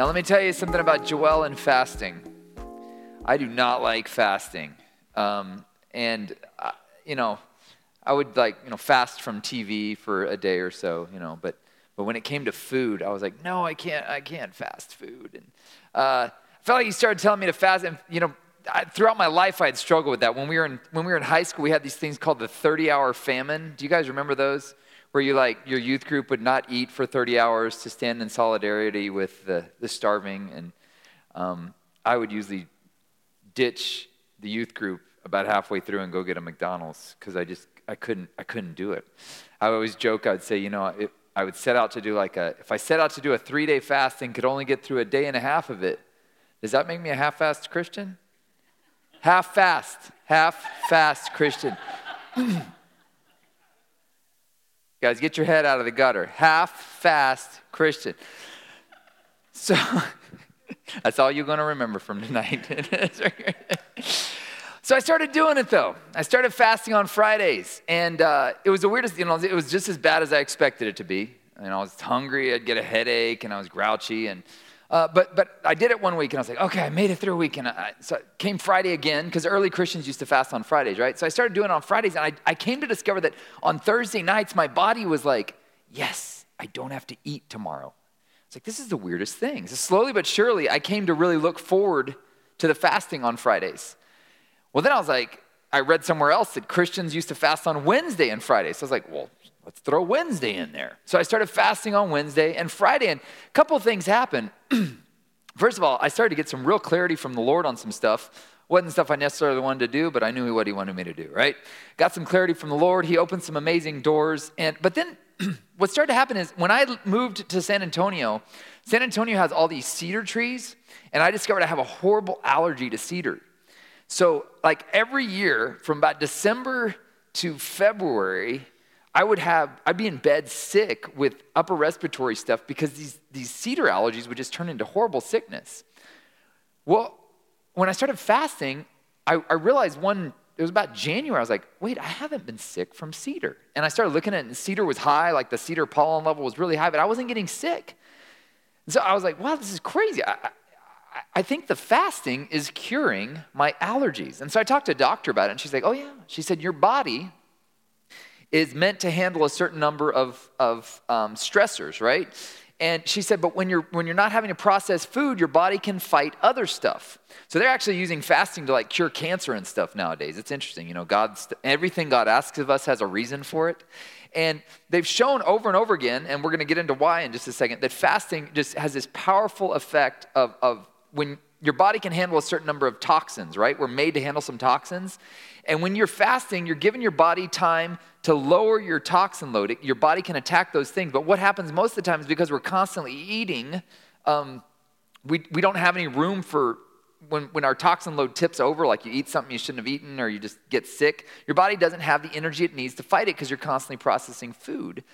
Now, let me tell you something about Joel and fasting. I do not like fasting. Um, and, uh, you know, I would like, you know, fast from TV for a day or so, you know, but, but when it came to food, I was like, no, I can't, I can't fast food. And uh, I felt like he started telling me to fast. And, you know, I, throughout my life, I had struggled with that. When we, were in, when we were in high school, we had these things called the 30 hour famine. Do you guys remember those? Where you like, your youth group would not eat for 30 hours to stand in solidarity with the, the starving. And um, I would usually ditch the youth group about halfway through and go get a McDonald's because I just I couldn't I couldn't do it. I always joke. I'd say, you know, it, I would set out to do like a if I set out to do a three day fast and could only get through a day and a half of it, does that make me a half fast Christian? Half fast, half fast Christian. Guys, get your head out of the gutter. Half fast Christian. So that's all you're going to remember from tonight. So I started doing it though. I started fasting on Fridays, and uh, it was the weirdest. You know, it was just as bad as I expected it to be. And I was hungry. I'd get a headache, and I was grouchy. And uh, but but I did it one week, and I was like, okay, I made it through a week. And I, so it came Friday again because early Christians used to fast on Fridays, right? So I started doing it on Fridays, and I, I came to discover that on Thursday nights, my body was like, yes, I don't have to eat tomorrow. It's like this is the weirdest thing. So slowly but surely, I came to really look forward to the fasting on Fridays. Well, then I was like, I read somewhere else that Christians used to fast on Wednesday and Friday. So I was like, well, let's throw Wednesday in there. So I started fasting on Wednesday and Friday, and a couple things happened. First of all, I started to get some real clarity from the Lord on some stuff. Wasn't stuff I necessarily wanted to do, but I knew what He wanted me to do, right? Got some clarity from the Lord. He opened some amazing doors. And but then what started to happen is when I moved to San Antonio, San Antonio has all these cedar trees, and I discovered I have a horrible allergy to cedar. So, like every year from about December to February, I would have, I'd be in bed sick with upper respiratory stuff because these, these cedar allergies would just turn into horrible sickness. Well, when I started fasting, I, I realized one, it was about January, I was like, wait, I haven't been sick from cedar. And I started looking at it, and cedar was high, like the cedar pollen level was really high, but I wasn't getting sick. And so I was like, wow, this is crazy. I, I think the fasting is curing my allergies. And so I talked to a doctor about it, and she's like, oh, yeah. She said, your body is meant to handle a certain number of, of um, stressors, right? And she said, but when you're, when you're not having to process food, your body can fight other stuff. So they're actually using fasting to like cure cancer and stuff nowadays. It's interesting. You know, God's, everything God asks of us has a reason for it. And they've shown over and over again, and we're going to get into why in just a second, that fasting just has this powerful effect of, of when your body can handle a certain number of toxins, right? We're made to handle some toxins. And when you're fasting, you're giving your body time to lower your toxin load. Your body can attack those things. But what happens most of the time is because we're constantly eating, um, we, we don't have any room for when, when our toxin load tips over, like you eat something you shouldn't have eaten or you just get sick, your body doesn't have the energy it needs to fight it because you're constantly processing food.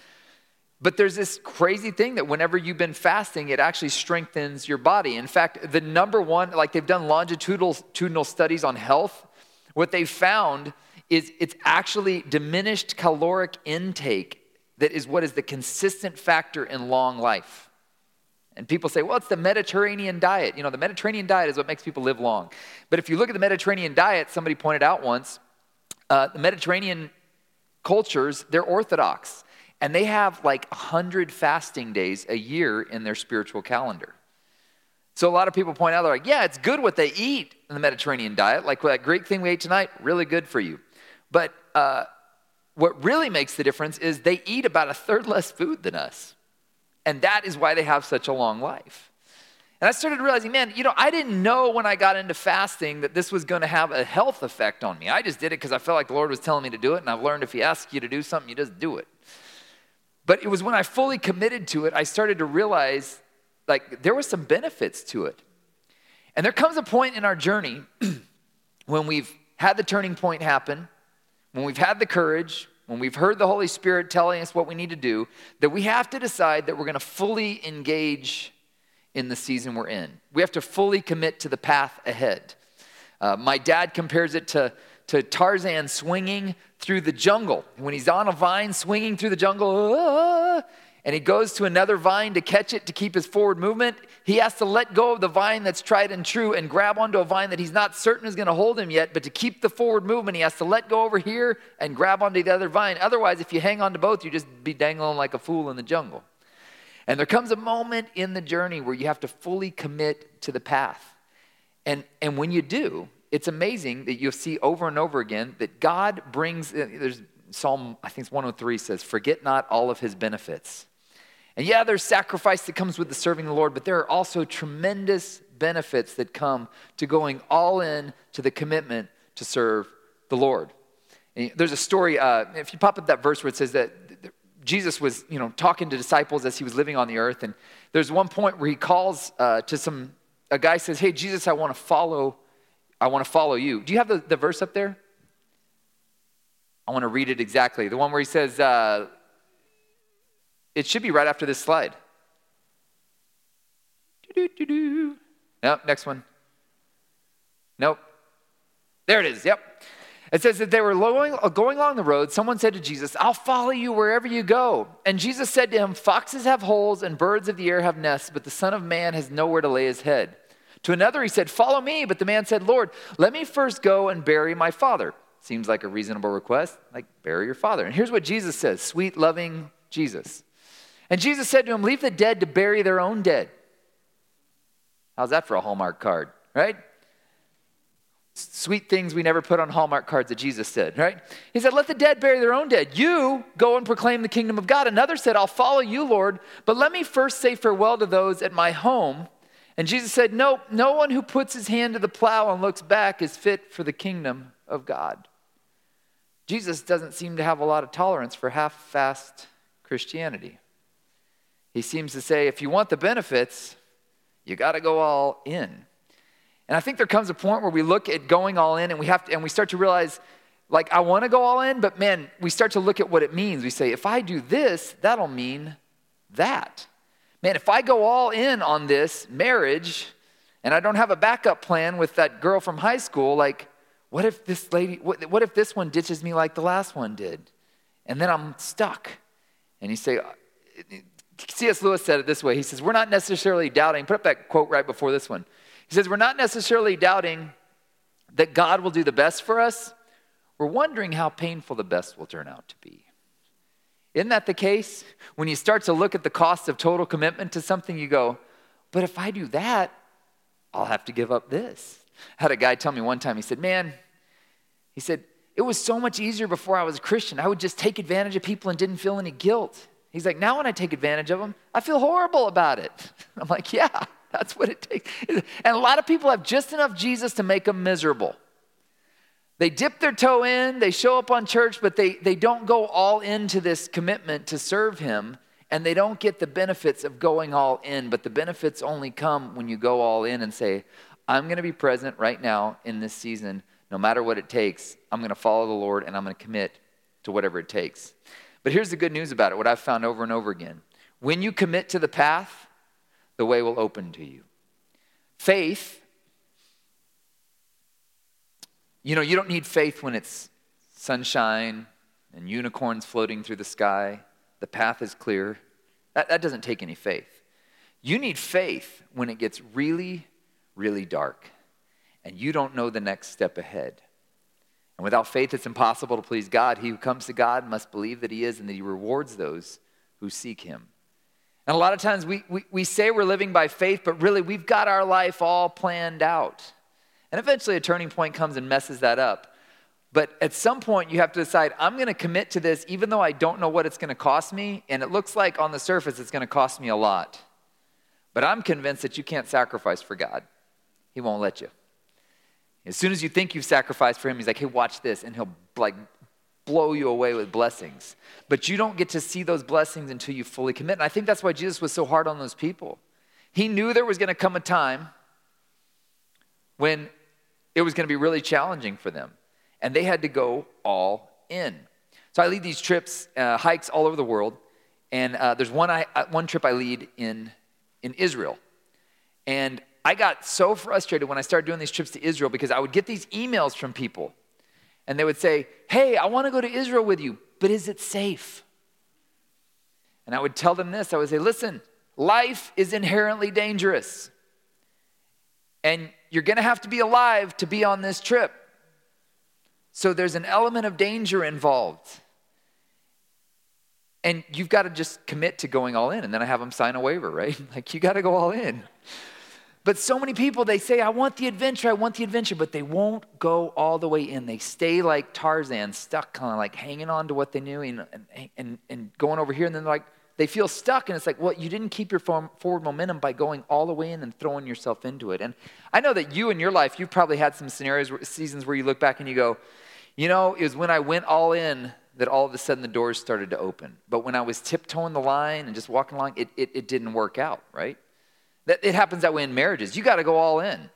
But there's this crazy thing that whenever you've been fasting, it actually strengthens your body. In fact, the number one, like they've done longitudinal studies on health, what they found is it's actually diminished caloric intake that is what is the consistent factor in long life. And people say, well, it's the Mediterranean diet. You know, the Mediterranean diet is what makes people live long. But if you look at the Mediterranean diet, somebody pointed out once, uh, the Mediterranean cultures, they're orthodox. And they have like 100 fasting days a year in their spiritual calendar. So a lot of people point out, they're like, yeah, it's good what they eat in the Mediterranean diet. Like that great thing we ate tonight, really good for you. But uh, what really makes the difference is they eat about a third less food than us. And that is why they have such a long life. And I started realizing, man, you know, I didn't know when I got into fasting that this was going to have a health effect on me. I just did it because I felt like the Lord was telling me to do it. And I've learned if He asks you to do something, you just do it. But it was when I fully committed to it, I started to realize like there were some benefits to it. And there comes a point in our journey when we've had the turning point happen, when we've had the courage, when we've heard the Holy Spirit telling us what we need to do, that we have to decide that we're going to fully engage in the season we're in. We have to fully commit to the path ahead. Uh, my dad compares it to to Tarzan swinging through the jungle. When he's on a vine swinging through the jungle, ah, and he goes to another vine to catch it to keep his forward movement, he has to let go of the vine that's tried and true and grab onto a vine that he's not certain is going to hold him yet. But to keep the forward movement, he has to let go over here and grab onto the other vine. Otherwise, if you hang on to both, you just be dangling like a fool in the jungle. And there comes a moment in the journey where you have to fully commit to the path. And, and when you do, it's amazing that you'll see over and over again that God brings, uh, there's Psalm, I think it's 103 says, Forget not all of his benefits. And yeah, there's sacrifice that comes with the serving the Lord, but there are also tremendous benefits that come to going all in to the commitment to serve the Lord. And there's a story, uh, if you pop up that verse where it says that Jesus was, you know, talking to disciples as he was living on the earth, and there's one point where he calls uh, to some, a guy says, "Hey, Jesus, I want to follow, I want to follow you." Do you have the, the verse up there? I want to read it exactly. The one where he says, uh, it should be right after this slide. Nope, next one. Nope. There it is, yep. It says that they were going, going along the road. Someone said to Jesus, I'll follow you wherever you go. And Jesus said to him, Foxes have holes and birds of the air have nests, but the Son of Man has nowhere to lay his head. To another he said, Follow me. But the man said, Lord, let me first go and bury my father. Seems like a reasonable request, like bury your father. And here's what Jesus says sweet, loving Jesus. And Jesus said to him, Leave the dead to bury their own dead. How's that for a Hallmark card, right? Sweet things we never put on Hallmark cards that Jesus said, right? He said, Let the dead bury their own dead. You go and proclaim the kingdom of God. Another said, I'll follow you, Lord, but let me first say farewell to those at my home. And Jesus said, No, no one who puts his hand to the plow and looks back is fit for the kingdom of God. Jesus doesn't seem to have a lot of tolerance for half fast Christianity. He seems to say, if you want the benefits, you got to go all in. And I think there comes a point where we look at going all in and we have to, and we start to realize, like, I want to go all in, but man, we start to look at what it means. We say, if I do this, that'll mean that. Man, if I go all in on this marriage and I don't have a backup plan with that girl from high school, like, what if this lady, what, what if this one ditches me like the last one did? And then I'm stuck. And you say, uh, C.S. Lewis said it this way. He says, We're not necessarily doubting, put up that quote right before this one. He says, We're not necessarily doubting that God will do the best for us. We're wondering how painful the best will turn out to be. Isn't that the case? When you start to look at the cost of total commitment to something, you go, But if I do that, I'll have to give up this. I had a guy tell me one time, he said, Man, he said, it was so much easier before I was a Christian. I would just take advantage of people and didn't feel any guilt. He's like, now when I take advantage of them, I feel horrible about it. I'm like, yeah, that's what it takes. And a lot of people have just enough Jesus to make them miserable. They dip their toe in, they show up on church, but they, they don't go all into this commitment to serve Him, and they don't get the benefits of going all in. But the benefits only come when you go all in and say, I'm going to be present right now in this season, no matter what it takes. I'm going to follow the Lord, and I'm going to commit to whatever it takes. But here's the good news about it what I've found over and over again. When you commit to the path, the way will open to you. Faith, you know, you don't need faith when it's sunshine and unicorns floating through the sky. The path is clear. That, that doesn't take any faith. You need faith when it gets really, really dark and you don't know the next step ahead. And without faith, it's impossible to please God. He who comes to God must believe that He is and that He rewards those who seek Him. And a lot of times we, we, we say we're living by faith, but really we've got our life all planned out. And eventually a turning point comes and messes that up. But at some point, you have to decide I'm going to commit to this even though I don't know what it's going to cost me. And it looks like on the surface it's going to cost me a lot. But I'm convinced that you can't sacrifice for God, He won't let you. As soon as you think you've sacrificed for him, he's like, hey, watch this. And he'll like blow you away with blessings. But you don't get to see those blessings until you fully commit. And I think that's why Jesus was so hard on those people. He knew there was going to come a time when it was going to be really challenging for them. And they had to go all in. So I lead these trips, uh, hikes all over the world. And uh, there's one, I, uh, one trip I lead in, in Israel. And I got so frustrated when I started doing these trips to Israel because I would get these emails from people and they would say, Hey, I want to go to Israel with you, but is it safe? And I would tell them this I would say, listen, life is inherently dangerous. And you're going to have to be alive to be on this trip. So there's an element of danger involved. And you've got to just commit to going all in. And then I have them sign a waiver, right? Like, you got to go all in. But so many people, they say, I want the adventure, I want the adventure, but they won't go all the way in. They stay like Tarzan, stuck, kind of like hanging on to what they knew and, and, and going over here. And then they're like, they feel stuck. And it's like, well, you didn't keep your forward momentum by going all the way in and throwing yourself into it. And I know that you in your life, you've probably had some scenarios, seasons where you look back and you go, you know, it was when I went all in that all of a sudden the doors started to open. But when I was tiptoeing the line and just walking along, it, it, it didn't work out, right? That, it happens that way in marriages. You got to go all in.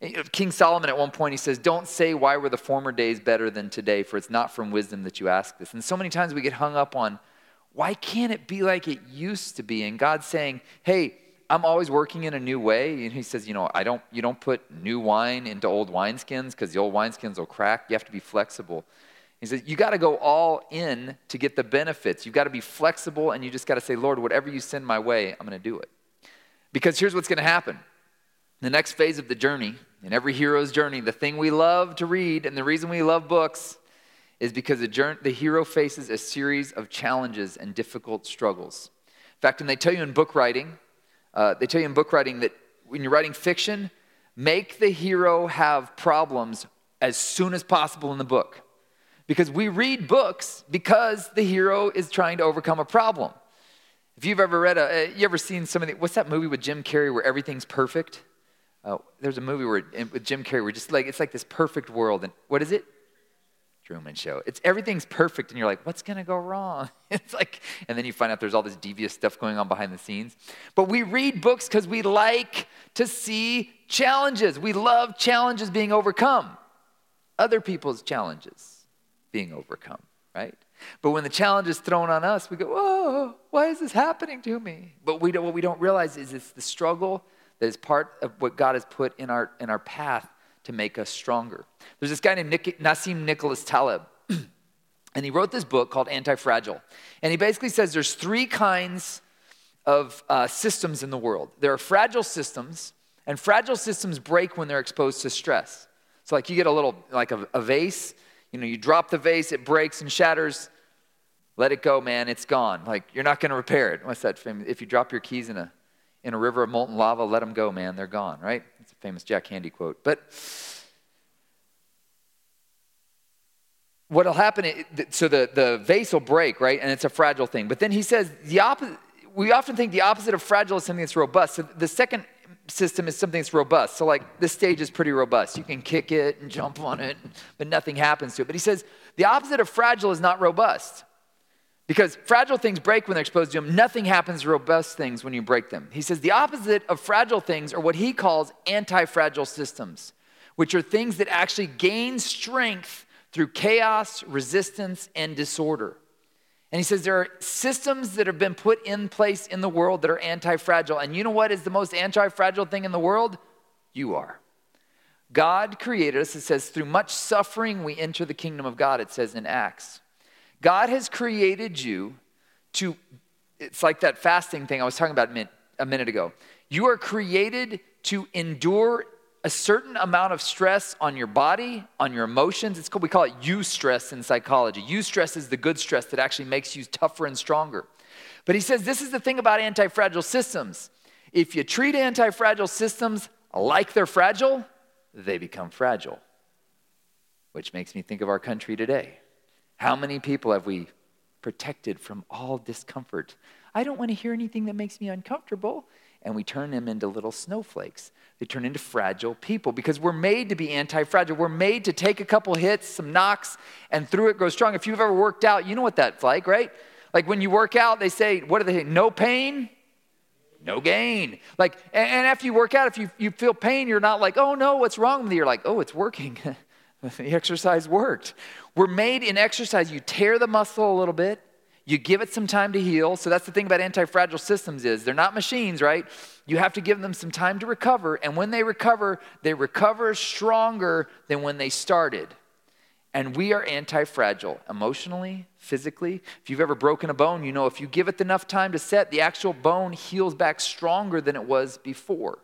Uh, King Solomon at one point he says, "Don't say why were the former days better than today, for it's not from wisdom that you ask this." And so many times we get hung up on why can't it be like it used to be? And God's saying, "Hey, I'm always working in a new way." And he says, "You know, I don't you don't put new wine into old wineskins because the old wineskins will crack. You have to be flexible." He says, You got to go all in to get the benefits. You've got to be flexible and you just got to say, Lord, whatever you send my way, I'm going to do it. Because here's what's going to happen the next phase of the journey, in every hero's journey, the thing we love to read and the reason we love books is because the, journey, the hero faces a series of challenges and difficult struggles. In fact, when they tell you in book writing, uh, they tell you in book writing that when you're writing fiction, make the hero have problems as soon as possible in the book. Because we read books because the hero is trying to overcome a problem. If you've ever read a, uh, you ever seen some of the, what's that movie with Jim Carrey where everything's perfect? Uh, there's a movie where with Jim Carrey where just like it's like this perfect world, and what is it? Truman Show. It's everything's perfect, and you're like, what's gonna go wrong? It's like, and then you find out there's all this devious stuff going on behind the scenes. But we read books because we like to see challenges. We love challenges being overcome, other people's challenges being overcome, right? But when the challenge is thrown on us, we go, "Whoa, why is this happening to me?" But we don't, what we don't realize is it's the struggle that is part of what God has put in our, in our path to make us stronger. There's this guy named Nick, Nassim Nicholas Taleb, and he wrote this book called Anti-Fragile. And he basically says there's three kinds of uh, systems in the world. There are fragile systems, and fragile systems break when they're exposed to stress. So like you get a little, like a, a vase, you know, you drop the vase, it breaks and shatters. Let it go, man. It's gone. Like you're not to repair it. What's that famous? If you drop your keys in a in a river of molten lava, let them go, man. They're gone. Right? It's a famous Jack Handey quote. But what'll happen? So the the vase will break, right? And it's a fragile thing. But then he says the opposite. We often think the opposite of fragile is something that's robust. So the second system is something that's robust. So, like, this stage is pretty robust. You can kick it and jump on it, but nothing happens to it. But he says the opposite of fragile is not robust. Because fragile things break when they're exposed to them. Nothing happens to robust things when you break them. He says the opposite of fragile things are what he calls anti fragile systems, which are things that actually gain strength through chaos, resistance, and disorder. And he says there are systems that have been put in place in the world that are anti fragile. And you know what is the most anti fragile thing in the world? You are. God created us, it says, through much suffering we enter the kingdom of God, it says in Acts. God has created you to, it's like that fasting thing I was talking about a minute ago. You are created to endure a certain amount of stress on your body, on your emotions. It's called, we call it eustress in psychology. Eustress is the good stress that actually makes you tougher and stronger. But he says this is the thing about anti fragile systems. If you treat anti fragile systems like they're fragile, they become fragile. Which makes me think of our country today. How many people have we protected from all discomfort? I don't want to hear anything that makes me uncomfortable. And we turn them into little snowflakes. They turn into fragile people because we're made to be anti fragile. We're made to take a couple hits, some knocks, and through it grow strong. If you've ever worked out, you know what that's like, right? Like when you work out, they say, what do they say? No pain, no gain. Like, and after you work out, if you, you feel pain, you're not like, oh no, what's wrong with you? You're like, oh, it's working. the exercise worked. We're made in exercise. You tear the muscle a little bit, you give it some time to heal. So that's the thing about anti-fragile systems is they're not machines, right? You have to give them some time to recover, and when they recover, they recover stronger than when they started. And we are anti fragile emotionally, physically. If you've ever broken a bone, you know if you give it enough time to set, the actual bone heals back stronger than it was before.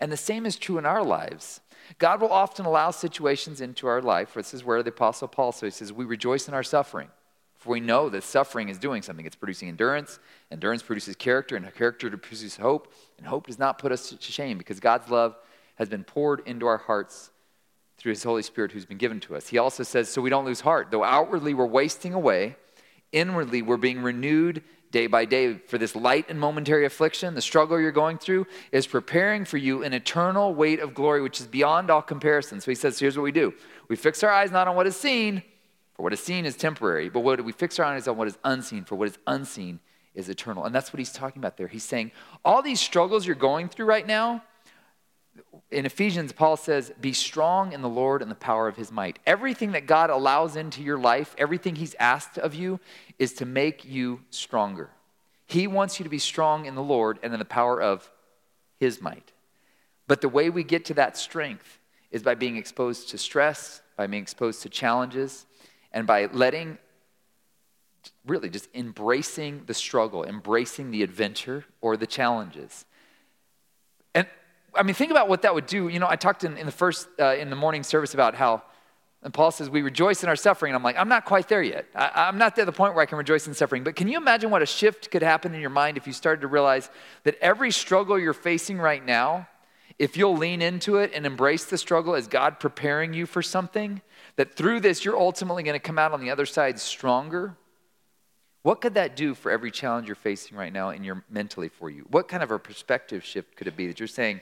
And the same is true in our lives. God will often allow situations into our life. This is where the Apostle Paul says, says, We rejoice in our suffering. For we know that suffering is doing something. It's producing endurance. Endurance produces character, and character produces hope. And hope does not put us to shame because God's love has been poured into our hearts through his Holy Spirit who's been given to us. He also says, so we don't lose heart. Though outwardly we're wasting away, inwardly we're being renewed day by day. For this light and momentary affliction, the struggle you're going through is preparing for you an eternal weight of glory which is beyond all comparison. So he says, here's what we do we fix our eyes not on what is seen, for what is seen is temporary, but what we fix our eyes on what is unseen, for what is unseen is eternal. And that's what he's talking about there. He's saying, all these struggles you're going through right now, in Ephesians, Paul says, Be strong in the Lord and the power of his might. Everything that God allows into your life, everything he's asked of you, is to make you stronger. He wants you to be strong in the Lord and in the power of his might. But the way we get to that strength is by being exposed to stress, by being exposed to challenges, and by letting, really, just embracing the struggle, embracing the adventure or the challenges. And I mean, think about what that would do. You know, I talked in, in the first, uh, in the morning service about how, and Paul says, we rejoice in our suffering. And I'm like, I'm not quite there yet. I, I'm not at the point where I can rejoice in suffering. But can you imagine what a shift could happen in your mind if you started to realize that every struggle you're facing right now, if you'll lean into it and embrace the struggle as God preparing you for something, that through this you're ultimately going to come out on the other side stronger? What could that do for every challenge you're facing right now in your mentally for you? What kind of a perspective shift could it be that you're saying,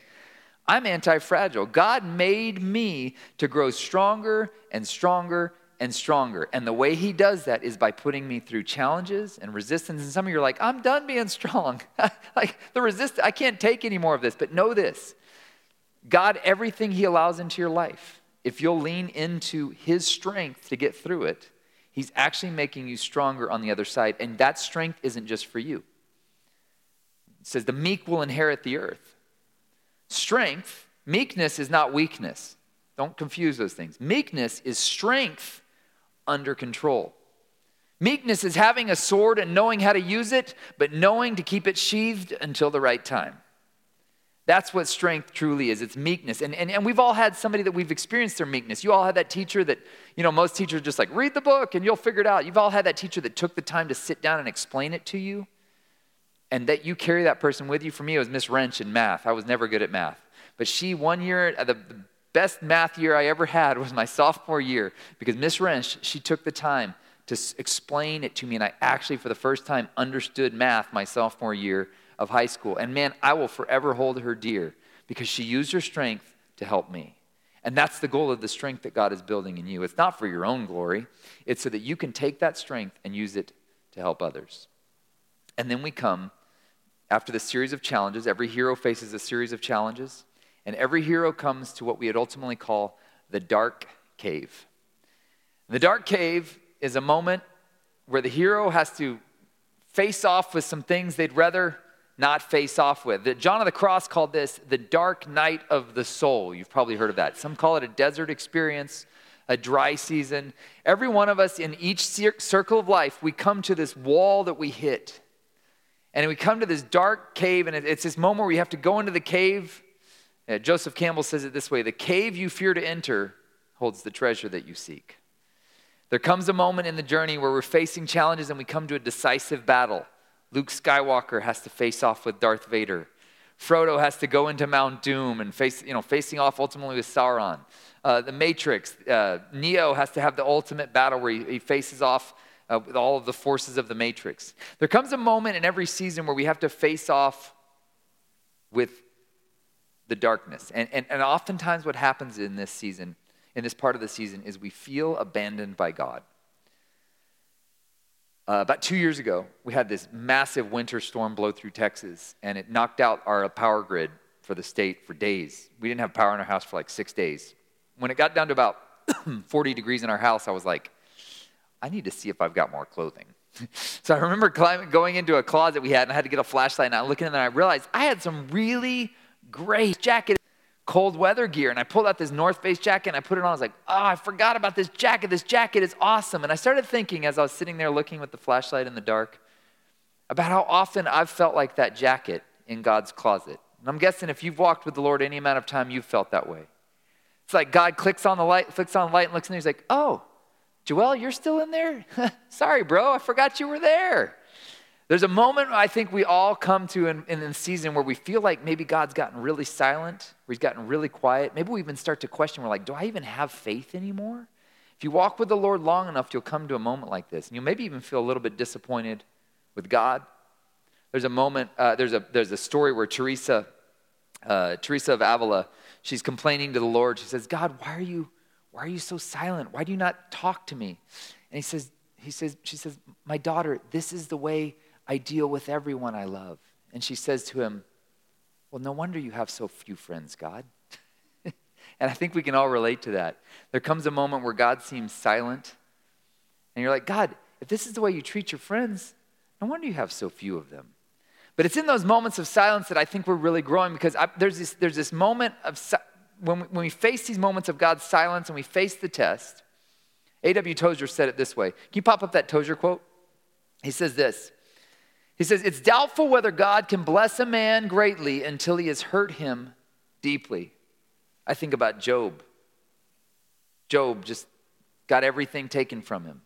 I'm anti fragile. God made me to grow stronger and stronger and stronger. And the way He does that is by putting me through challenges and resistance. And some of you are like, I'm done being strong. like the resist, I can't take any more of this. But know this God, everything He allows into your life, if you'll lean into His strength to get through it, He's actually making you stronger on the other side. And that strength isn't just for you. It says, The meek will inherit the earth. Strength, meekness is not weakness. Don't confuse those things. Meekness is strength under control. Meekness is having a sword and knowing how to use it, but knowing to keep it sheathed until the right time. That's what strength truly is. It's meekness. And, and, and we've all had somebody that we've experienced their meekness. You all had that teacher that, you know, most teachers just like, read the book and you'll figure it out. You've all had that teacher that took the time to sit down and explain it to you and that you carry that person with you. For me, it was Miss Wrench in math. I was never good at math. But she, one year, uh, the, the best math year I ever had was my sophomore year because Miss Wrench, she took the time to explain it to me. And I actually, for the first time, understood math my sophomore year of high school. And man, I will forever hold her dear because she used her strength to help me. And that's the goal of the strength that God is building in you. It's not for your own glory, it's so that you can take that strength and use it to help others. And then we come after the series of challenges, every hero faces a series of challenges, and every hero comes to what we would ultimately call the dark cave. The dark cave is a moment where the hero has to face off with some things they'd rather not face off with. The, John of the Cross called this the dark night of the soul. You've probably heard of that. Some call it a desert experience, a dry season. Every one of us in each circle of life, we come to this wall that we hit. And we come to this dark cave, and it's this moment where we have to go into the cave. Uh, Joseph Campbell says it this way The cave you fear to enter holds the treasure that you seek. There comes a moment in the journey where we're facing challenges and we come to a decisive battle. Luke Skywalker has to face off with Darth Vader. Frodo has to go into Mount Doom and face, you know, facing off ultimately with Sauron. Uh, the Matrix, uh, Neo has to have the ultimate battle where he, he faces off uh, with all of the forces of the matrix. There comes a moment in every season where we have to face off with the darkness. And, and, and oftentimes, what happens in this season, in this part of the season, is we feel abandoned by God. Uh, about two years ago, we had this massive winter storm blow through Texas, and it knocked out our power grid for the state for days. We didn't have power in our house for like six days. When it got down to about 40 degrees in our house, I was like, I need to see if I've got more clothing. so I remember climbing, going into a closet we had, and I had to get a flashlight. And I looked in there, and I realized I had some really great jacket, cold weather gear. And I pulled out this North Face jacket and I put it on. I was like, oh, I forgot about this jacket. This jacket is awesome. And I started thinking as I was sitting there looking with the flashlight in the dark about how often I've felt like that jacket in God's closet. And I'm guessing if you've walked with the Lord any amount of time, you've felt that way. It's like God clicks on the light, clicks on the light, and looks in there. He's like, oh, Joel, you're still in there? Sorry, bro, I forgot you were there. There's a moment I think we all come to in, in the season where we feel like maybe God's gotten really silent, or He's gotten really quiet. Maybe we even start to question, we're like, do I even have faith anymore? If you walk with the Lord long enough, you'll come to a moment like this. And you'll maybe even feel a little bit disappointed with God. There's a moment, uh, there's, a, there's a story where Teresa, uh, Teresa of Avila, she's complaining to the Lord. She says, God, why are you, why are you so silent? Why do you not talk to me? And he says, he says, she says, my daughter, this is the way I deal with everyone I love. And she says to him, Well, no wonder you have so few friends, God. and I think we can all relate to that. There comes a moment where God seems silent, and you're like, God, if this is the way you treat your friends, no wonder you have so few of them. But it's in those moments of silence that I think we're really growing because I, there's, this, there's this moment of when we, when we face these moments of God's silence and we face the test. A.W. Tozer said it this way. Can you pop up that Tozer quote? He says this he says, It's doubtful whether God can bless a man greatly until he has hurt him deeply. I think about Job. Job just got everything taken from him.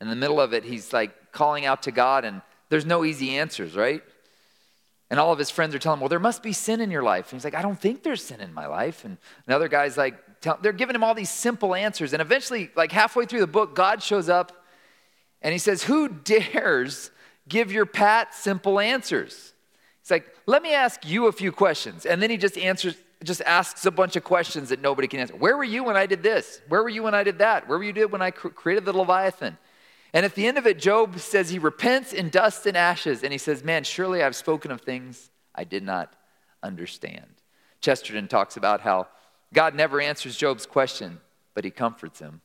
In the middle of it, he's like calling out to God, and there's no easy answers, right? And all of his friends are telling him, Well, there must be sin in your life. And he's like, I don't think there's sin in my life. And another guy's like, tell, They're giving him all these simple answers. And eventually, like halfway through the book, God shows up and he says, Who dares give your pat, simple answers. He's like, let me ask you a few questions. And then he just answers, just asks a bunch of questions that nobody can answer. Where were you when I did this? Where were you when I did that? Where were you when I created the Leviathan? And at the end of it, Job says he repents in dust and ashes. And he says, Man, surely I've spoken of things I did not understand. Chesterton talks about how God never answers Job's question, but he comforts him.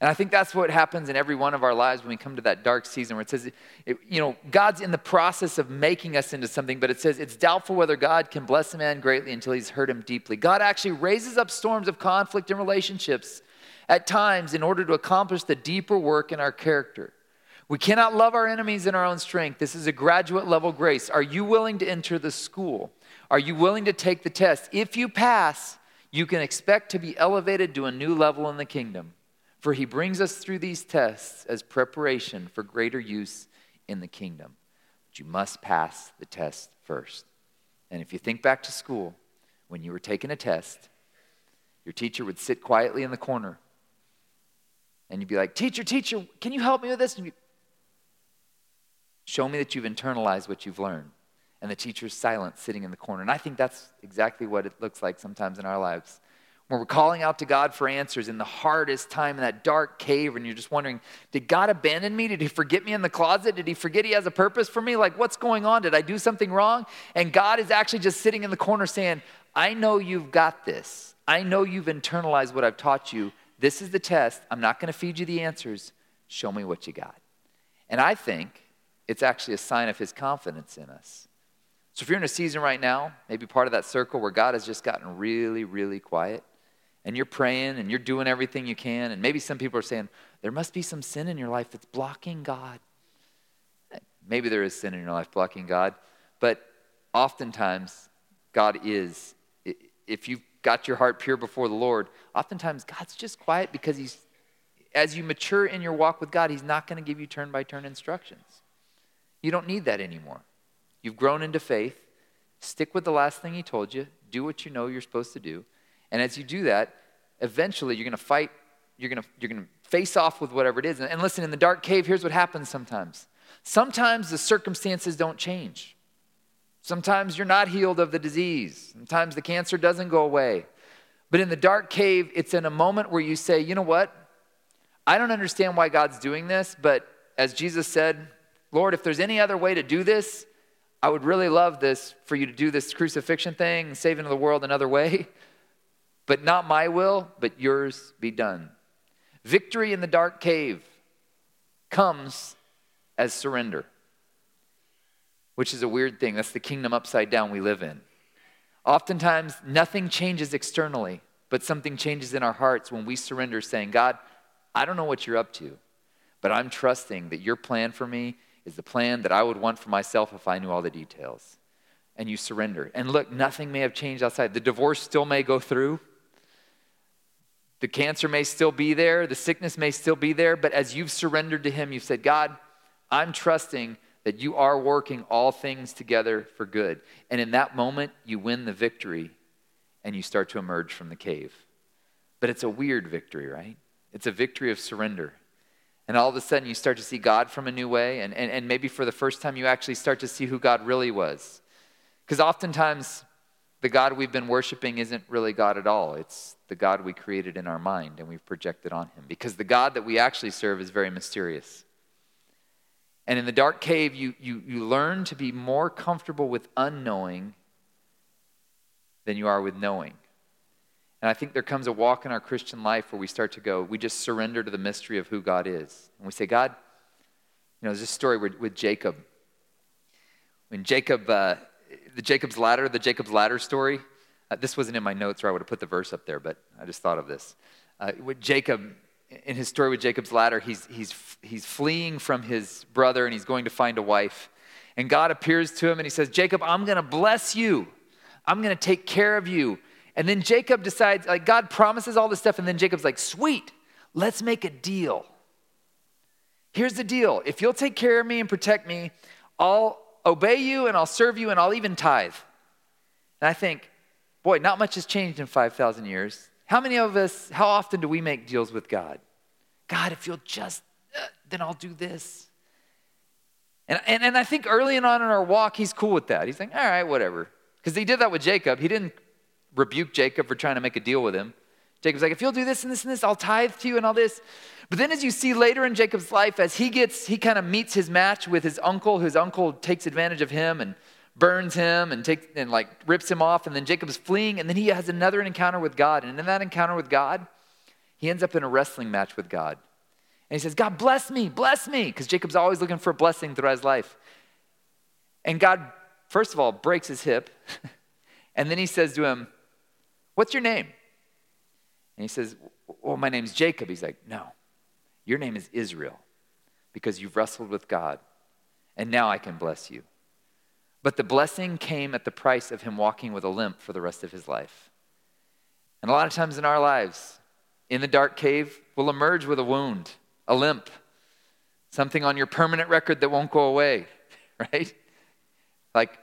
And I think that's what happens in every one of our lives when we come to that dark season where it says, it, you know, God's in the process of making us into something, but it says it's doubtful whether God can bless a man greatly until he's hurt him deeply. God actually raises up storms of conflict in relationships at times in order to accomplish the deeper work in our character. We cannot love our enemies in our own strength. This is a graduate level grace. Are you willing to enter the school? Are you willing to take the test? If you pass, you can expect to be elevated to a new level in the kingdom. For he brings us through these tests as preparation for greater use in the kingdom. But you must pass the test first. And if you think back to school, when you were taking a test, your teacher would sit quietly in the corner and you'd be like, Teacher, teacher, can you help me with this? And you show me that you've internalized what you've learned. And the teacher's silent, sitting in the corner. And I think that's exactly what it looks like sometimes in our lives when we're calling out to God for answers in the hardest time in that dark cave, and you're just wondering, did God abandon me? Did He forget me in the closet? Did He forget He has a purpose for me? Like, what's going on? Did I do something wrong? And God is actually just sitting in the corner saying, I know you've got this. I know you've internalized what I've taught you. This is the test. I'm not going to feed you the answers. Show me what you got. And I think it's actually a sign of His confidence in us. So if you're in a season right now, maybe part of that circle where God has just gotten really, really quiet and you're praying and you're doing everything you can, and maybe some people are saying, there must be some sin in your life that's blocking God. Maybe there is sin in your life blocking God, but oftentimes God is, if you've got your heart pure before the Lord, oftentimes God's just quiet because He's, as you mature in your walk with God, He's not going to give you turn by turn instructions. You don't need that anymore. You've grown into faith. Stick with the last thing He told you, do what you know you're supposed to do and as you do that, eventually you're going to fight, you're going to, you're going to face off with whatever it is. And, and listen, in the dark cave, here's what happens sometimes. Sometimes the circumstances don't change. Sometimes you're not healed of the disease. Sometimes the cancer doesn't go away. But in the dark cave, it's in a moment where you say, you know what? I don't understand why God's doing this, but as Jesus said, Lord, if there's any other way to do this, I would really love this for you to do this crucifixion thing, saving the world another way. But not my will, but yours be done. Victory in the dark cave comes as surrender, which is a weird thing. That's the kingdom upside down we live in. Oftentimes, nothing changes externally, but something changes in our hearts when we surrender, saying, God, I don't know what you're up to, but I'm trusting that your plan for me is the plan that I would want for myself if I knew all the details. And you surrender. And look, nothing may have changed outside. The divorce still may go through. The cancer may still be there. The sickness may still be there. But as you've surrendered to Him, you've said, God, I'm trusting that you are working all things together for good. And in that moment, you win the victory and you start to emerge from the cave. But it's a weird victory, right? It's a victory of surrender. And all of a sudden, you start to see God from a new way. And, and, and maybe for the first time, you actually start to see who God really was. Because oftentimes, the God we've been worshiping isn't really God at all. It's the God we created in our mind and we've projected on him. Because the God that we actually serve is very mysterious. And in the dark cave, you, you, you learn to be more comfortable with unknowing than you are with knowing. And I think there comes a walk in our Christian life where we start to go, we just surrender to the mystery of who God is. And we say, God, you know, there's this story with, with Jacob. When Jacob, uh, the Jacob's ladder, the Jacob's ladder story, uh, this wasn't in my notes or I would have put the verse up there, but I just thought of this. Uh, with Jacob, in his story with Jacob's ladder, he's, he's, he's fleeing from his brother and he's going to find a wife. And God appears to him and he says, Jacob, I'm going to bless you. I'm going to take care of you. And then Jacob decides, like, God promises all this stuff. And then Jacob's like, sweet, let's make a deal. Here's the deal if you'll take care of me and protect me, I'll obey you and I'll serve you and I'll even tithe. And I think, boy, not much has changed in 5,000 years. How many of us, how often do we make deals with God? God, if you'll just, uh, then I'll do this. And, and, and I think early on in our walk, he's cool with that. He's like, all right, whatever. Because he did that with Jacob. He didn't rebuke Jacob for trying to make a deal with him. Jacob's like, if you'll do this and this and this, I'll tithe to you and all this. But then as you see later in Jacob's life, as he gets, he kind of meets his match with his uncle, his uncle takes advantage of him and burns him and takes and like rips him off, and then Jacob's fleeing, and then he has another encounter with God. And in that encounter with God, he ends up in a wrestling match with God. And he says, God, bless me, bless me, because Jacob's always looking for a blessing throughout his life. And God, first of all, breaks his hip, and then he says to him, What's your name? And he says, Well, my name's Jacob. He's like, No, your name is Israel because you've wrestled with God, and now I can bless you. But the blessing came at the price of him walking with a limp for the rest of his life. And a lot of times in our lives, in the dark cave, we'll emerge with a wound, a limp, something on your permanent record that won't go away, right? Like,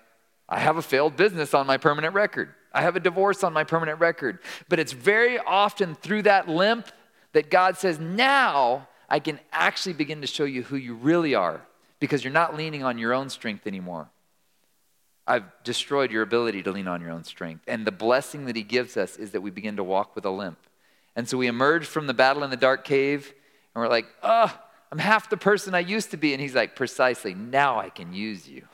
I have a failed business on my permanent record. I have a divorce on my permanent record. But it's very often through that limp that God says, now I can actually begin to show you who you really are because you're not leaning on your own strength anymore. I've destroyed your ability to lean on your own strength. And the blessing that he gives us is that we begin to walk with a limp. And so we emerge from the battle in the dark cave and we're like, oh, I'm half the person I used to be. And he's like, precisely, now I can use you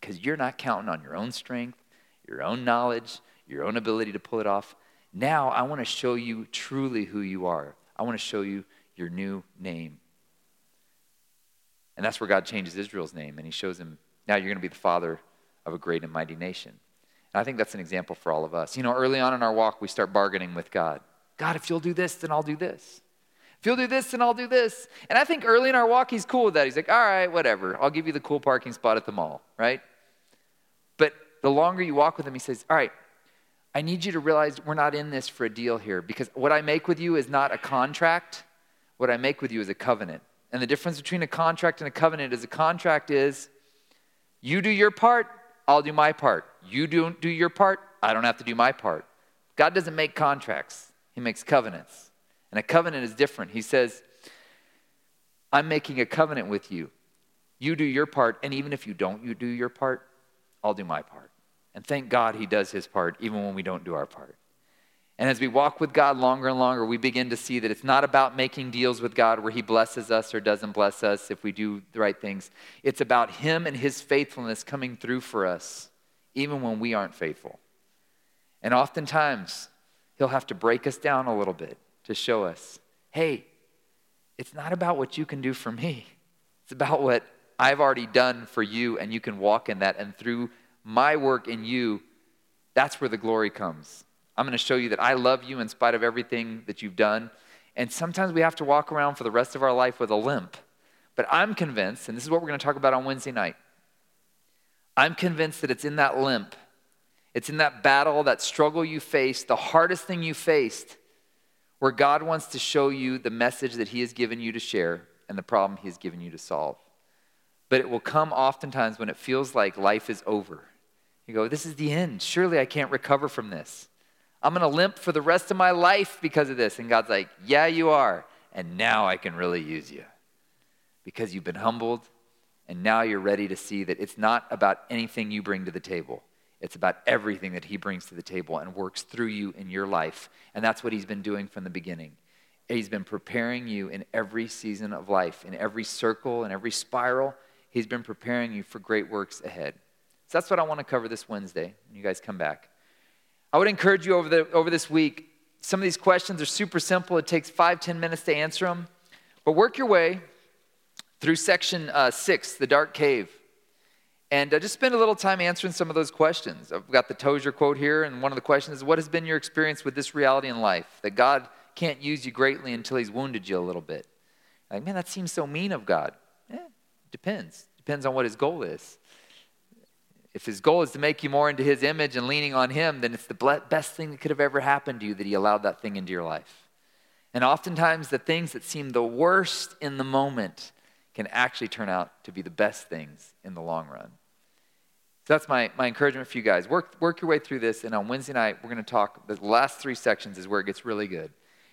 because you're not counting on your own strength, your own knowledge, your own ability to pull it off. Now I want to show you truly who you are. I want to show you your new name. And that's where God changes Israel's name and he shows him, now you're going to be the father of a great and mighty nation. And I think that's an example for all of us. You know, early on in our walk, we start bargaining with God. God, if you'll do this, then I'll do this. If you'll do this, then I'll do this. And I think early in our walk, he's cool with that. He's like, all right, whatever. I'll give you the cool parking spot at the mall, right? But the longer you walk with him, he says, all right, I need you to realize we're not in this for a deal here because what I make with you is not a contract. What I make with you is a covenant. And the difference between a contract and a covenant is a contract is you do your part, I'll do my part. You don't do your part, I don't have to do my part. God doesn't make contracts, He makes covenants. And a covenant is different. He says, I'm making a covenant with you. You do your part, and even if you don't you do your part, I'll do my part. And thank God He does His part, even when we don't do our part. And as we walk with God longer and longer, we begin to see that it's not about making deals with God where He blesses us or doesn't bless us if we do the right things. It's about Him and His faithfulness coming through for us, even when we aren't faithful. And oftentimes, He'll have to break us down a little bit to show us hey, it's not about what you can do for me, it's about what I've already done for you, and you can walk in that. And through my work in you, That's where the glory comes. I'm going to show you that I love you in spite of everything that you've done. And sometimes we have to walk around for the rest of our life with a limp. But I'm convinced, and this is what we're going to talk about on Wednesday night. I'm convinced that it's in that limp, it's in that battle, that struggle you faced, the hardest thing you faced, where God wants to show you the message that He has given you to share and the problem He has given you to solve. But it will come oftentimes when it feels like life is over. You go, This is the end. Surely I can't recover from this. I'm going to limp for the rest of my life because of this. And God's like, Yeah, you are. And now I can really use you because you've been humbled. And now you're ready to see that it's not about anything you bring to the table. It's about everything that He brings to the table and works through you in your life. And that's what He's been doing from the beginning. He's been preparing you in every season of life, in every circle, in every spiral. He's been preparing you for great works ahead. So that's what I want to cover this Wednesday when you guys come back. I would encourage you over, the, over this week. Some of these questions are super simple. It takes five, ten minutes to answer them. But work your way through section uh, six, the dark cave. And uh, just spend a little time answering some of those questions. I've got the Tozer quote here, and one of the questions is What has been your experience with this reality in life? That God can't use you greatly until He's wounded you a little bit. Like, man, that seems so mean of God. Eh, depends. Depends on what His goal is. If His goal is to make you more into His image and leaning on Him, then it's the best thing that could have ever happened to you that He allowed that thing into your life. And oftentimes, the things that seem the worst in the moment can actually turn out to be the best things in the long run. So that's my, my encouragement for you guys. Work, work your way through this, and on Wednesday night, we're going to talk. The last three sections is where it gets really good.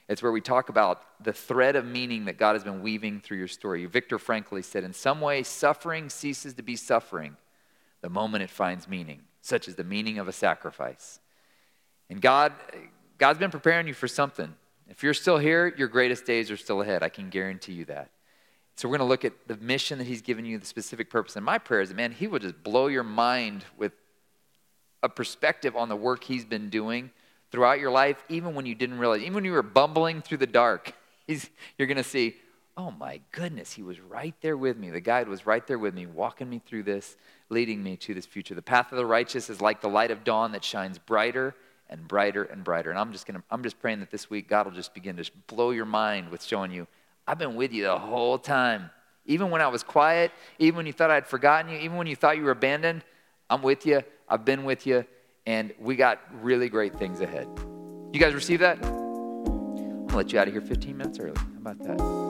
It's where we talk about the thread of meaning that God has been weaving through your story. Viktor Frankl said, In some way, suffering ceases to be suffering the moment it finds meaning, such as the meaning of a sacrifice. And God, God's been preparing you for something. If you're still here, your greatest days are still ahead. I can guarantee you that. So we're going to look at the mission that he's given you, the specific purpose. And my prayer is, man, he will just blow your mind with a perspective on the work he's been doing throughout your life, even when you didn't realize, even when you were bumbling through the dark, you're going to see, oh my goodness, he was right there with me. The guide was right there with me, walking me through this, leading me to this future. The path of the righteous is like the light of dawn that shines brighter and brighter and brighter. And I'm just going to, I'm just praying that this week God will just begin to blow your mind with showing you I've been with you the whole time. Even when I was quiet, even when you thought I'd forgotten you, even when you thought you were abandoned, I'm with you. I've been with you. And we got really great things ahead. You guys receive that? I'll let you out of here 15 minutes early. How about that?